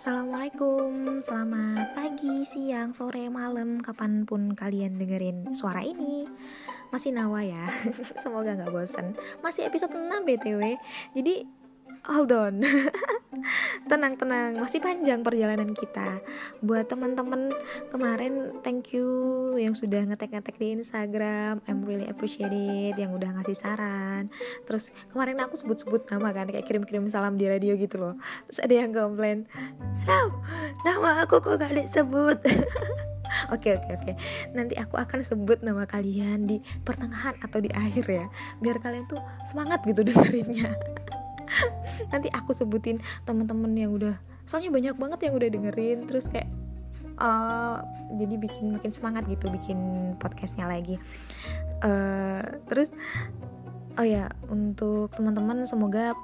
Assalamualaikum, selamat pagi, siang, sore, malam, kapan pun kalian dengerin suara ini. Masih Nawa ya, semoga gak bosen. Masih episode 6 BTW Jadi hold on. Tenang tenang. Masih panjang perjalanan kita. Buat teman-teman kemarin thank you yang sudah ngetek-ngetek di Instagram. I'm really appreciate it yang udah ngasih saran. Terus kemarin aku sebut-sebut nama kan kayak kirim-kirim salam di radio gitu loh. Terus ada yang komplain Now, nama aku kok gak disebut? Oke oke oke. Nanti aku akan sebut nama kalian di pertengahan atau di akhir ya. Biar kalian tuh semangat gitu dengerinnya nanti aku sebutin teman-teman yang udah soalnya banyak banget yang udah dengerin terus kayak uh, jadi bikin makin semangat gitu bikin podcastnya lagi. Uh, terus oh ya untuk teman-teman semoga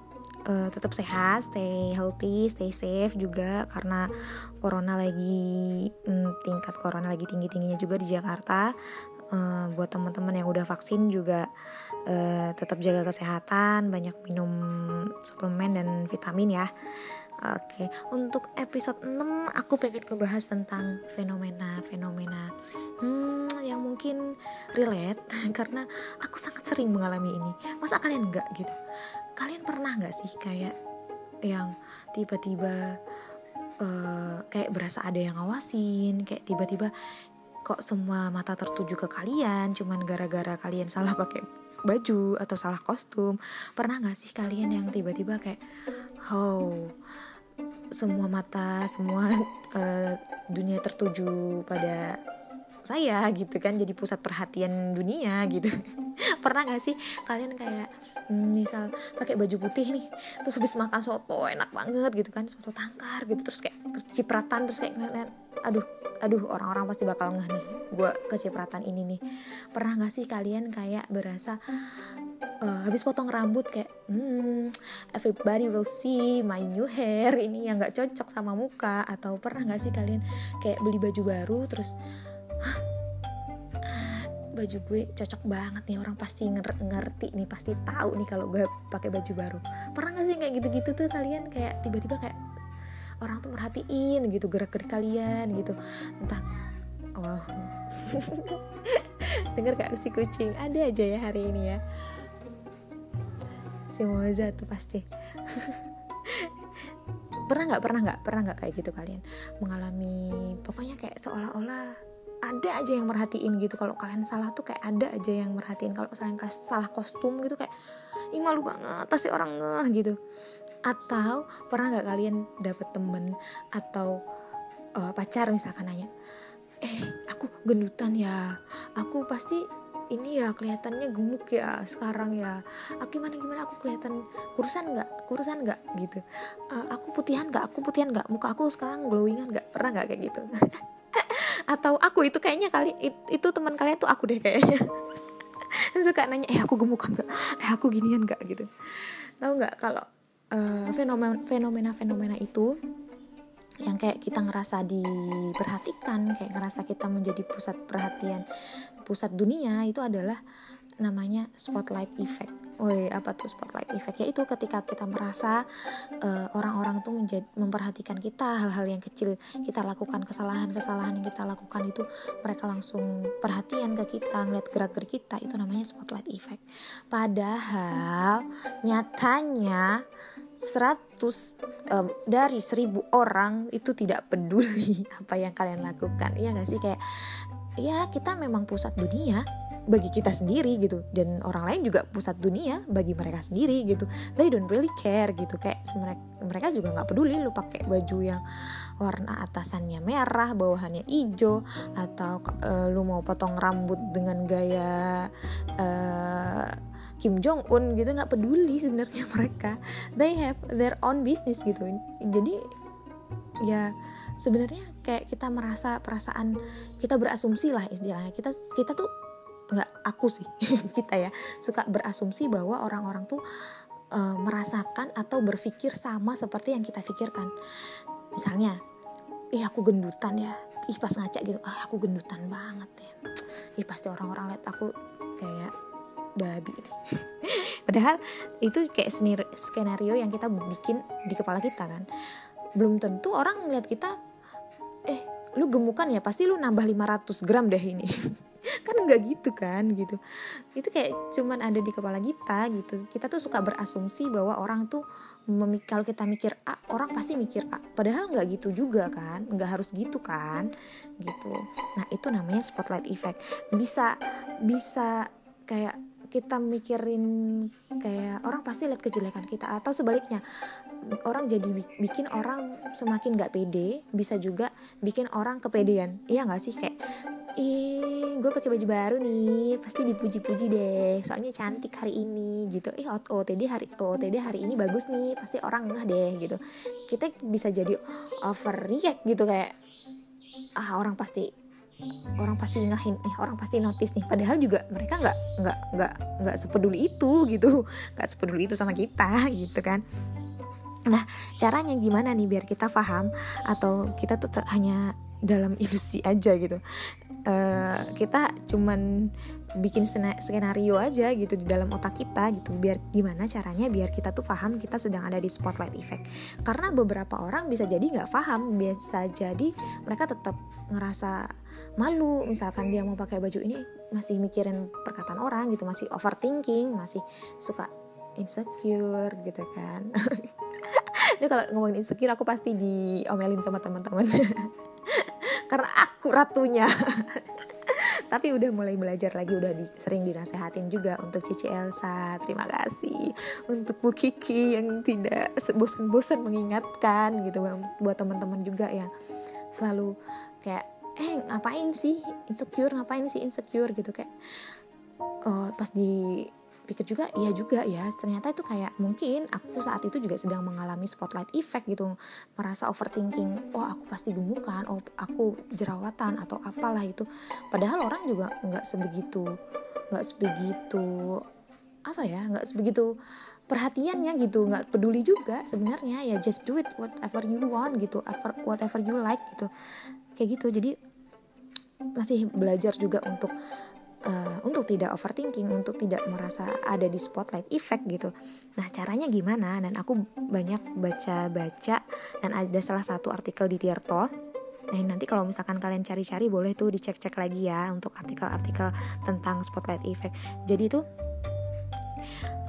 uh, tetap sehat, stay healthy, stay safe juga karena corona lagi hmm, tingkat corona lagi tinggi tingginya juga di Jakarta uh, buat teman-teman yang udah vaksin juga uh, tetap jaga kesehatan banyak minum suplemen dan vitamin ya Oke, okay. untuk episode 6 aku pengen ngebahas tentang fenomena-fenomena hmm, yang mungkin relate karena aku sangat sering mengalami ini. Masa kalian enggak gitu? Kalian pernah nggak sih kayak yang tiba-tiba uh, kayak berasa ada yang ngawasin, kayak tiba-tiba kok semua mata tertuju ke kalian? Cuman gara-gara kalian salah pakai baju atau salah kostum. Pernah nggak sih kalian yang tiba-tiba kayak oh semua mata semua uh, dunia tertuju pada saya gitu kan? Jadi pusat perhatian dunia gitu. Pernah gak sih kalian kayak hmm, misal pakai baju putih nih terus habis makan soto enak banget gitu kan? Soto tangkar gitu terus kayak cipratan terus kayak aduh aduh orang-orang pasti bakal ngeh nih gue kecipratan ini nih. Pernah gak sih kalian kayak berasa uh, habis potong rambut kayak hmm, everybody will see my new hair ini yang gak cocok sama muka. Atau pernah gak sih kalian kayak beli baju baru terus Hah, ah, baju gue cocok banget nih orang pasti ngerti nih pasti tahu nih kalau gue pakai baju baru. Pernah gak sih kayak gitu-gitu tuh kalian kayak tiba-tiba kayak orang tuh merhatiin gitu gerak-gerik kalian gitu. Entah wow. Dengar gak si kucing? Ada aja ya hari ini ya. Si Moza tuh pasti. Pernah nggak pernah nggak pernah nggak kayak gitu kalian? Mengalami pokoknya kayak seolah-olah ada aja yang merhatiin gitu. Kalau kalian salah tuh kayak ada aja yang merhatiin. Kalau kalian salah kostum gitu kayak ih malu banget pasti orang ngeh gitu. Atau pernah nggak kalian dapet temen atau uh, pacar misalkan nanya eh aku gendutan ya aku pasti ini ya kelihatannya gemuk ya sekarang ya aku gimana gimana aku kelihatan kurusan nggak kurusan nggak? Gitu. Uh, aku putihan nggak aku putihan nggak muka aku sekarang glowingan nggak pernah nggak kayak gitu? Atau aku itu kayaknya kali itu teman kalian tuh aku deh kayaknya suka nanya eh aku gemukan nggak? Eh aku ginian nggak? Gitu. Tahu nggak kalau uh, fenomena fenomena fenomena itu yang kayak kita ngerasa diperhatikan kayak ngerasa kita menjadi pusat perhatian pusat dunia itu adalah namanya spotlight effect. Woi, apa tuh spotlight effect? Ya itu ketika kita merasa uh, orang-orang tuh menjadi memperhatikan kita hal-hal yang kecil kita lakukan kesalahan-kesalahan yang kita lakukan itu mereka langsung perhatian ke kita, ngeliat gerak-gerik kita itu namanya spotlight effect. Padahal nyatanya 100 um, dari 1000 orang itu tidak peduli apa yang kalian lakukan. Iya gak sih kayak ya kita memang pusat dunia bagi kita sendiri gitu. Dan orang lain juga pusat dunia bagi mereka sendiri gitu. They don't really care gitu. Kayak mereka juga nggak peduli lu pakai baju yang warna atasannya merah bawahannya hijau atau uh, lu mau potong rambut dengan gaya uh, Kim Jong Un gitu. Nggak peduli sebenarnya mereka. They have their own business gitu. Jadi ya sebenarnya kayak kita merasa perasaan kita berasumsi lah istilahnya. Kita kita tuh nggak aku sih kita ya suka berasumsi bahwa orang-orang tuh e, merasakan atau berpikir sama seperti yang kita pikirkan. Misalnya ih aku gendutan ya ih pas ngaca gitu ah aku gendutan banget ya. Ih pasti orang-orang lihat aku kayak babi padahal itu kayak skenario yang kita bikin di kepala kita kan. Belum tentu orang ngeliat kita eh lu gemukan ya pasti lu nambah 500 gram deh ini kan nggak gitu kan gitu. Itu kayak cuman ada di kepala kita gitu. Kita tuh suka berasumsi bahwa orang tuh kalau kita mikir A orang pasti mikir A. Padahal nggak gitu juga kan nggak harus gitu kan gitu. Nah itu namanya spotlight effect. Bisa bisa kayak kita mikirin kayak orang pasti lihat kejelekan kita atau sebaliknya orang jadi bikin orang semakin nggak pede bisa juga bikin orang kepedean. Iya nggak sih? Kayak ih gue pakai baju baru nih. Pasti dipuji-puji deh. Soalnya cantik hari ini gitu. Eh OTD hari OTD hari ini bagus nih. Pasti orang ngeh deh gitu. Kita bisa jadi overreact gitu kayak ah orang pasti orang pasti ngahin nih orang pasti notice nih. Padahal juga mereka nggak nggak nggak nggak sepeduli itu gitu. Nggak sepeduli itu sama kita gitu kan. Nah caranya gimana nih biar kita paham atau kita tuh hanya dalam ilusi aja gitu uh, kita cuman bikin skenario aja gitu di dalam otak kita gitu. Biar gimana caranya biar kita tuh paham kita sedang ada di spotlight effect. Karena beberapa orang bisa jadi nggak paham bisa jadi mereka tetap ngerasa malu. Misalkan dia mau pakai baju ini masih mikirin perkataan orang gitu masih overthinking masih suka insecure gitu kan. Ini kalau ngomongin insecure aku pasti diomelin sama teman-teman karena aku ratunya. Tapi udah mulai belajar lagi udah di, sering dinasehatin juga untuk Cici Elsa. Terima kasih untuk Bu Kiki yang tidak bosan-bosan mengingatkan gitu buat teman-teman juga yang selalu kayak eh ngapain sih insecure ngapain sih insecure? gitu kayak uh, pas di pikir juga iya juga ya. Ternyata itu kayak mungkin aku saat itu juga sedang mengalami spotlight effect gitu. Merasa overthinking oh aku pasti gemukan oh aku jerawatan atau apalah itu. Padahal orang juga nggak sebegitu nggak sebegitu apa ya nggak sebegitu perhatiannya gitu. Nggak peduli juga sebenarnya ya just do it whatever you want gitu whatever you like gitu. Kayak gitu. Jadi masih belajar juga untuk uh, untuk tidak overthinking, untuk tidak merasa ada di spotlight effect gitu. Nah, caranya gimana? Dan aku banyak baca-baca dan ada salah satu artikel di Tirto. Nah, nanti kalau misalkan kalian cari-cari boleh tuh dicek-cek lagi ya untuk artikel-artikel tentang spotlight effect. Jadi itu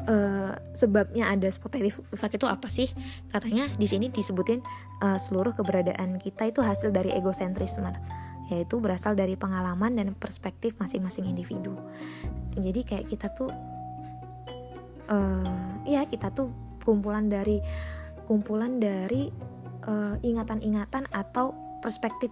Uh, sebabnya ada spotlight effect itu apa sih? Katanya di sini disebutin uh, seluruh keberadaan kita itu hasil dari egosentrisme yaitu berasal dari pengalaman dan perspektif masing-masing individu. Jadi kayak kita tuh uh, ya kita tuh kumpulan dari kumpulan dari uh, ingatan-ingatan atau perspektif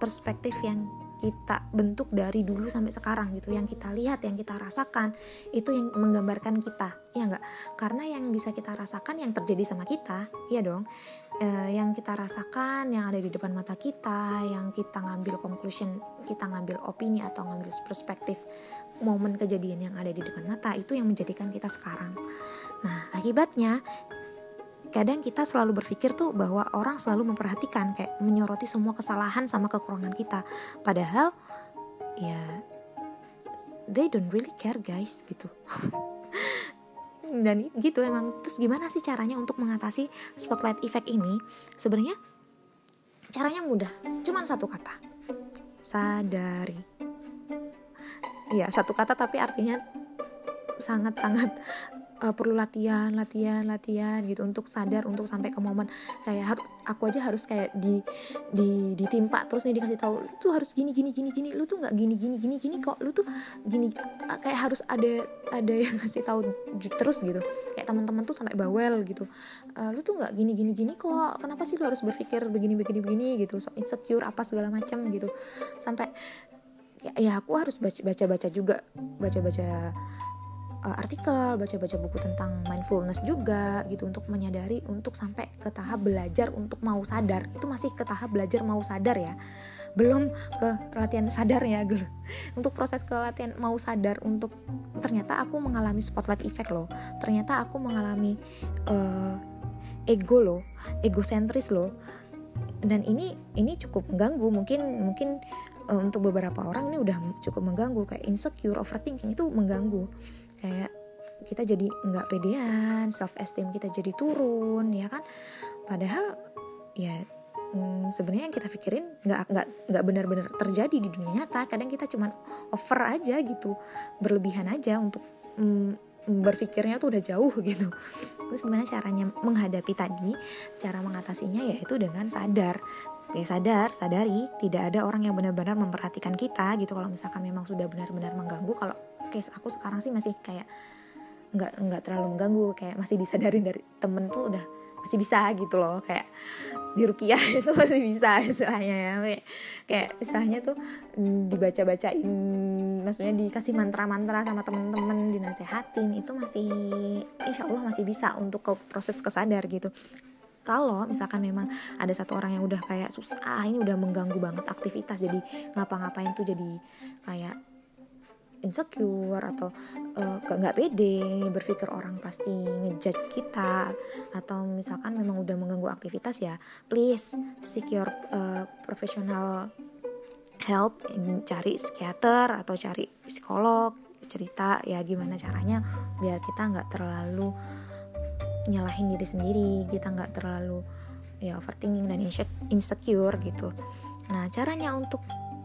perspektif yang kita bentuk dari dulu sampai sekarang gitu. Yang kita lihat yang kita rasakan itu yang menggambarkan kita ya enggak karena yang bisa kita rasakan yang terjadi sama kita ya dong. E, yang kita rasakan yang ada di depan mata kita yang kita ngambil conclusion kita ngambil opini atau ngambil perspektif momen kejadian yang ada di depan mata itu yang menjadikan kita sekarang. Nah akibatnya kadang kita selalu berpikir tuh bahwa orang selalu memperhatikan kayak menyoroti semua kesalahan sama kekurangan kita. Padahal ya they don't really care guys gitu. Dan gitu emang. Terus gimana sih caranya untuk mengatasi spotlight effect ini? Sebenarnya caranya mudah. Cuman satu kata. Sadari. Ya satu kata tapi artinya sangat-sangat uh, perlu latihan latihan latihan gitu untuk sadar untuk sampai ke momen. Kayak aku aja harus kayak di di ditimpa terus nih dikasih tahu tuh harus gini gini gini gini lu tuh nggak gini gini gini gini kok lu tuh gini kayak harus ada ada yang ngasih tahu terus gitu. Kayak teman-teman tuh sampai bawel gitu uh, lu tuh nggak gini gini gini kok kenapa sih lu harus berpikir begini begini begini gitu so insecure apa segala macam gitu. Sampai ya, ya aku harus baca baca juga baca baca uh, artikel, baca-baca buku tentang mindfulness juga gitu untuk menyadari untuk sampai ke tahap belajar untuk mau sadar. Itu masih ke tahap belajar mau sadar ya. Belum ke latihan sadar ya gitu. Untuk proses ke latihan mau sadar untuk ternyata aku mengalami spotlight effect loh. Ternyata aku mengalami uh, ego loh, egosentris loh. Dan ini ini cukup mengganggu. Mungkin mungkin uh, untuk beberapa orang ini udah cukup mengganggu kayak insecure, overthinking itu mengganggu kayak kita jadi nggak pedean self esteem kita jadi turun ya kan? Padahal ya hmm, sebenarnya yang kita pikirin nggak nggak nggak benar-benar terjadi di dunia nyata. Kadang kita cuman over aja gitu berlebihan aja untuk hmm, berpikirnya tuh udah jauh gitu. Terus gimana caranya menghadapi tadi? Cara mengatasinya yaitu dengan sadar. Ya sadar sadari tidak ada orang yang benar-benar memperhatikan kita gitu. Kalau misalkan memang sudah benar-benar mengganggu kalau case aku sekarang sih masih kayak nggak nggak terlalu mengganggu kayak masih disadarin dari temen tuh udah masih bisa gitu loh kayak di rukiah itu masih bisa istilahnya ya kayak, kayak istilahnya tuh dibaca-bacain maksudnya dikasih mantra-mantra sama temen-temen dinasehatin itu masih insya Allah masih bisa untuk ke proses kesadar gitu. Kalau misalkan memang ada satu orang yang udah kayak susah ini udah mengganggu banget aktivitas jadi ngapa-ngapain tuh jadi kayak insecure atau uh, nggak pede berpikir orang pasti ngejudge kita atau misalkan memang udah mengganggu aktivitas ya please seek your uh, professional help cari psikiater atau cari psikolog cerita ya gimana caranya biar kita nggak terlalu nyalahin diri sendiri kita nggak terlalu ya overthinking dan insecure gitu. Nah caranya untuk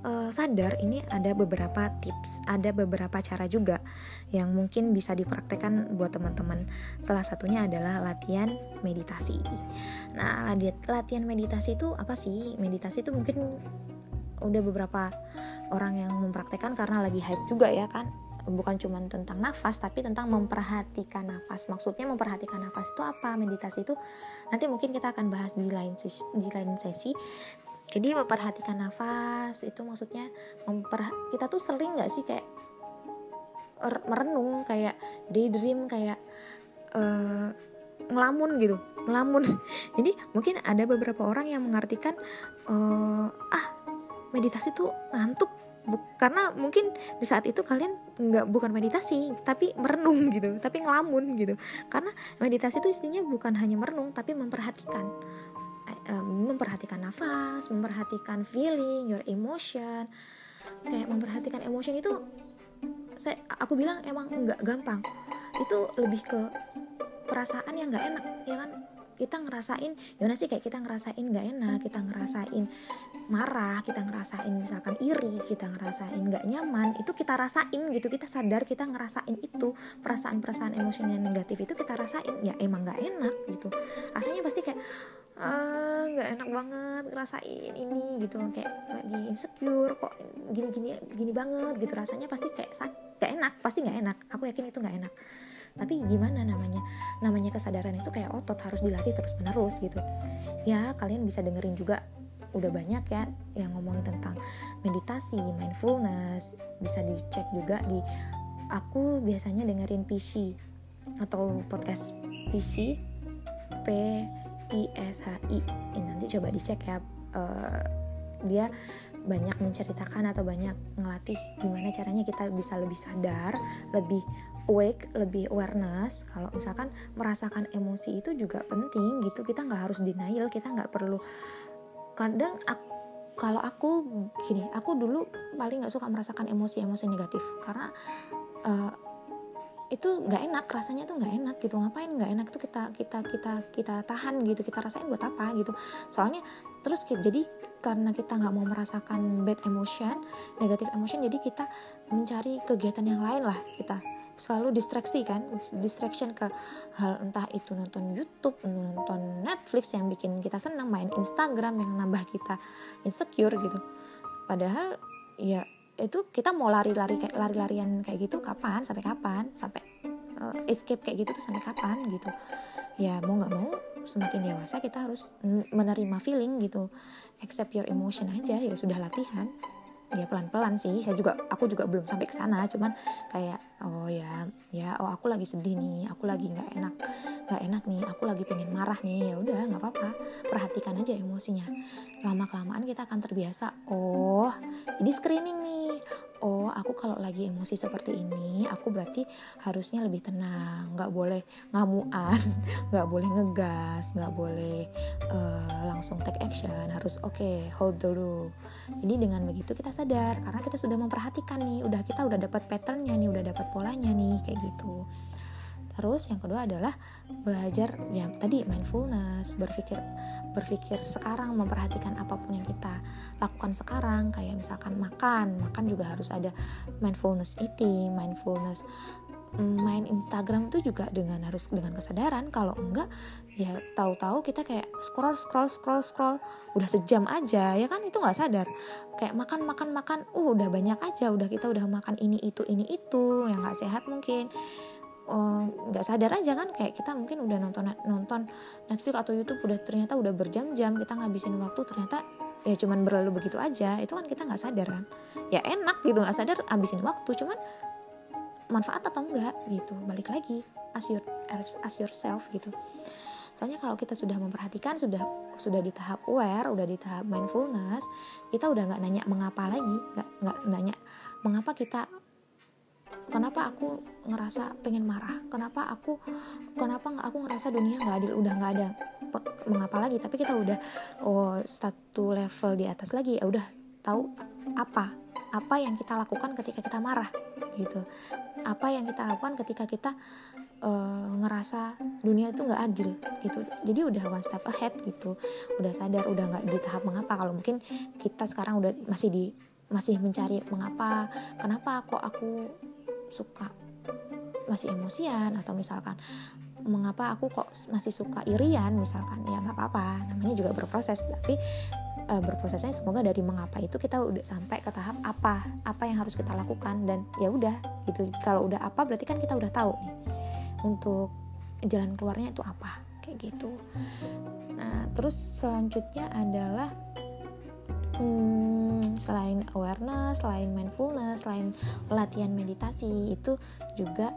uh, sadar ini ada beberapa tips, ada beberapa cara juga yang mungkin bisa dipraktekkan buat teman-teman. Salah satunya adalah latihan meditasi. Nah, latihan meditasi itu apa sih? Meditasi itu mungkin udah beberapa orang yang mempraktekkan karena lagi hype juga ya kan bukan cuma tentang nafas tapi tentang memperhatikan nafas maksudnya memperhatikan nafas itu apa meditasi itu nanti mungkin kita akan bahas di lain sesi, di lain sesi jadi memperhatikan nafas itu maksudnya memper kita tuh sering nggak sih kayak merenung kayak daydream kayak uh, ngelamun gitu ngelamun. Jadi mungkin ada beberapa orang yang mengartikan uh, ah meditasi tuh ngantuk. Karena mungkin di saat itu kalian nggak bukan meditasi tapi merenung gitu tapi ngelamun gitu. Karena meditasi itu istinya bukan hanya merenung tapi memperhatikan memperhatikan nafas, memperhatikan feeling, your emotion, kayak memperhatikan emotion itu saya aku bilang emang nggak gampang. Itu lebih ke perasaan yang nggak enak, ya kan? Kita ngerasain, gimana sih kayak kita ngerasain nggak enak, kita ngerasain marah, kita ngerasain misalkan iri, kita ngerasain nggak nyaman, itu kita rasain gitu, kita sadar kita ngerasain itu perasaan-perasaan emosi yang negatif itu kita rasain, ya emang nggak enak gitu. Rasanya pasti kayak Ah, nggak enak banget ngerasain ini gitu. Kayak lagi insecure kok gini gini gini banget gitu. Rasanya pasti kayak gak enak. Pasti nggak enak. Aku yakin itu nggak enak. Tapi gimana namanya? Namanya kesadaran itu kayak otot harus dilatih terus menerus gitu. Ya kalian bisa dengerin juga. Udah banyak ya yang ngomongin tentang meditasi mindfulness. Bisa dicek juga di aku biasanya dengerin PC atau podcast PC P ISHI ini nanti coba dicek ya uh, dia banyak menceritakan atau banyak ngelatih gimana caranya kita bisa lebih sadar, lebih awake, lebih awareness. Kalau misalkan merasakan emosi itu juga penting gitu, kita nggak harus denial, kita nggak perlu. Kadang aku, kalau aku gini, aku dulu paling nggak suka merasakan emosi-emosi negatif karena uh, itu nggak enak rasanya tuh nggak enak gitu. Ngapain nggak enak itu kita kita kita kita tahan gitu kita rasain buat apa gitu. Soalnya terus jadi karena kita nggak mau merasakan bad emotion negatif emotion jadi kita mencari kegiatan yang lain lah kita. Selalu distraksi kan distraction ke hal entah itu nonton YouTube nonton Netflix yang bikin kita senang main Instagram yang nambah kita insecure gitu. Padahal ya itu kita mau lari-lari kayak lari-larian kayak gitu kapan sampai kapan sampai uh, escape kayak gitu tuh sampai kapan gitu. Ya mau nggak mau semakin dewasa kita harus menerima feeling gitu. Accept your emotion aja ya sudah latihan. Ya pelan-pelan sih. Saya juga aku juga belum sampai ke sana cuman kayak oh ya. Ya oh aku lagi sedih nih. Aku lagi nggak enak. Nggak enak nih. Aku lagi pengen marah nih. Ya udah nggak apa-apa. Perhatikan aja emosinya. Lama kelamaan kita akan terbiasa. Oh jadi screening nih. Oh aku kalau lagi emosi seperti ini aku berarti harusnya lebih tenang. Nggak boleh ngamuan. Nggak boleh ngegas. Nggak boleh uh, langsung take action. Harus oke okay, hold dulu. Jadi dengan begitu kita sadar. Karena kita sudah memperhatikan nih. Udah kita udah dapat patternnya nih. Udah dapat polanya nih kayak gitu. Terus yang kedua adalah belajar yang tadi mindfulness berpikir berpikir sekarang memperhatikan apa pun yang kita lakukan sekarang. Kayak misalkan makan makan juga harus ada mindfulness eating mindfulness main Instagram itu juga dengan harus dengan kesadaran. Kalau enggak ya tahu-tahu kita kayak scroll scroll scroll scroll. Udah sejam aja ya kan? Itu nggak sadar. Kayak makan makan makan. Uh udah banyak aja. Udah kita udah makan ini itu ini itu. Yang nggak sehat mungkin. Eh, nggak uh, sadar aja kan? Kayak kita mungkin udah nonton nonton Netflix atau YouTube udah ternyata udah berjam-jam. Kita ngabisin waktu ternyata ya cuman berlalu begitu aja. Itu kan kita nggak sadar kan? Ya enak gitu nggak sadar abisin waktu. Cuman manfaat atau enggak gitu. Balik lagi as, your, as yourself gitu. Soalnya kalau kita sudah memperhatikan sudah sudah di tahap aware udah di tahap mindfulness kita udah nggak nanya mengapa lagi nggak nggak nanya mengapa kita kenapa aku ngerasa pengen marah kenapa aku kenapa nggak aku ngerasa dunia nggak adil udah nggak ada mengapa lagi. Tapi kita udah oh satu level di atas lagi ya udah tahu apa apa yang kita lakukan ketika kita marah gitu apa yang kita lakukan ketika kita uh, ngerasa dunia itu nggak adil gitu. Jadi udah one step ahead gitu. Udah sadar udah nggak di tahap mengapa. Kalau mungkin kita sekarang udah masih di masih mencari mengapa kenapa kok aku suka masih emosian atau misalkan mengapa aku kok masih suka irian misalkan ya nggak apa-apa. Namanya juga berproses tapi e, berprosesnya semoga dari mengapa itu kita udah sampai ke tahap apa apa yang harus kita lakukan dan ya udah gitu. Kalau udah apa berarti kan kita udah tahu nih untuk jalan keluarnya itu apa kayak gitu. Nah terus selanjutnya adalah hmm, selain awareness, selain mindfulness, selain latihan meditasi itu juga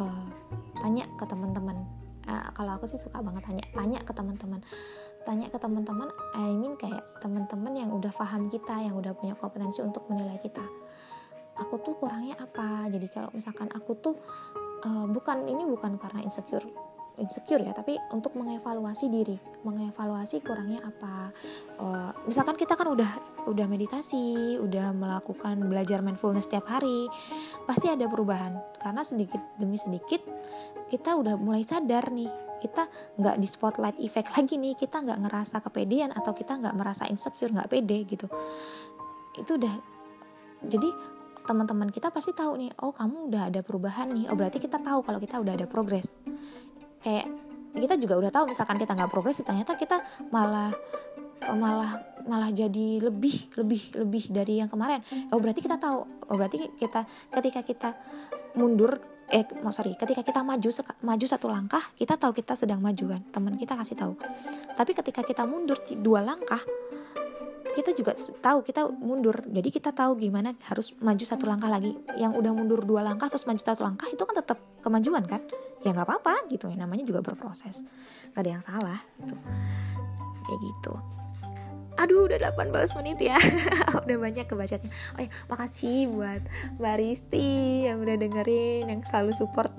uh, tanya ke teman-teman. Uh, kalau aku sih suka banget tanya, tanya ke teman-teman, tanya ke teman-teman. I mean kayak teman-teman yang udah paham kita, yang udah punya kompetensi untuk menilai kita. Aku tuh kurangnya apa? Jadi kalau misalkan aku tuh uh, bukan ini bukan karena insecure insecure ya tapi untuk mengevaluasi diri mengevaluasi kurangnya apa uh, misalkan kita kan udah udah meditasi udah melakukan belajar mindfulness setiap hari pasti ada perubahan karena sedikit demi sedikit kita udah mulai sadar nih kita nggak di spotlight effect lagi nih kita nggak ngerasa kepedean atau kita nggak merasa insecure nggak pede gitu. Itu udah jadi teman-teman kita pasti tahu nih oh kamu udah ada perubahan nih. Oh berarti kita tahu kalau kita udah ada progres. Kayak kita juga udah tahu misalkan kita nggak progres ternyata kita malah malah malah jadi lebih lebih lebih dari yang kemarin. Oh berarti kita tahu. Oh berarti kita ketika kita mundur eh mau sorry ketika kita maju maju satu langkah kita tahu kita sedang maju kan teman kita kasih tahu. Tapi ketika kita mundur dua langkah kita juga tahu kita mundur. Jadi kita tahu gimana harus maju satu langkah lagi. Yang udah mundur dua langkah terus maju satu langkah itu kan tetap kemajuan kan? Ya nggak apa-apa gitu ya namanya juga berproses. Gak ada yang salah gitu. Kayak gitu Aduh udah 18 menit ya. Udah banyak kebacanya. Oh ya makasih buat Mbak Risti Yang udah dengerin Yang selalu support.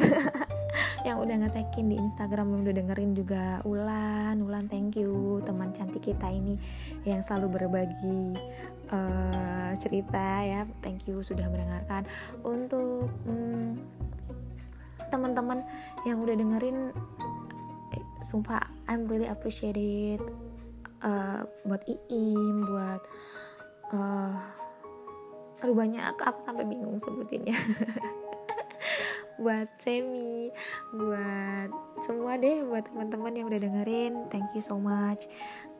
Yang udah ngetekin di Instagram Yang udah dengerin juga Ulan. Ulan thank you. Teman cantik kita ini Yang selalu berbagi uh, Cerita ya. Thank you sudah mendengarkan. Untuk hmm, Teman-teman Yang udah dengerin eh, Sumpah I'm really appreciate it uh, buat Iim buat uh, aduh banyak. Aku sampai bingung sebutinnya. Buat Semi buat semua deh buat teman-teman yang udah dengerin. Thank you so much.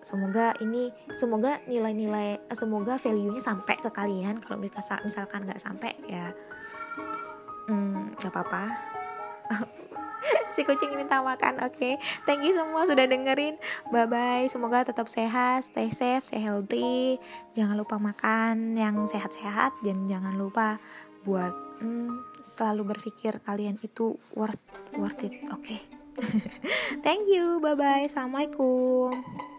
Semoga ini semoga nilai-nilai semoga value-nya sampai ke kalian. Kalau misalkan nggak sampai ya hmm, apa-apa si kucing minta makan oke okay? thank you semua sudah dengerin bye bye semoga tetap sehat stay safe stay healthy jangan lupa makan yang sehat-sehat dan jangan lupa buat hmm, selalu berpikir kalian itu worth worth it oke okay? thank you bye bye assalamualaikum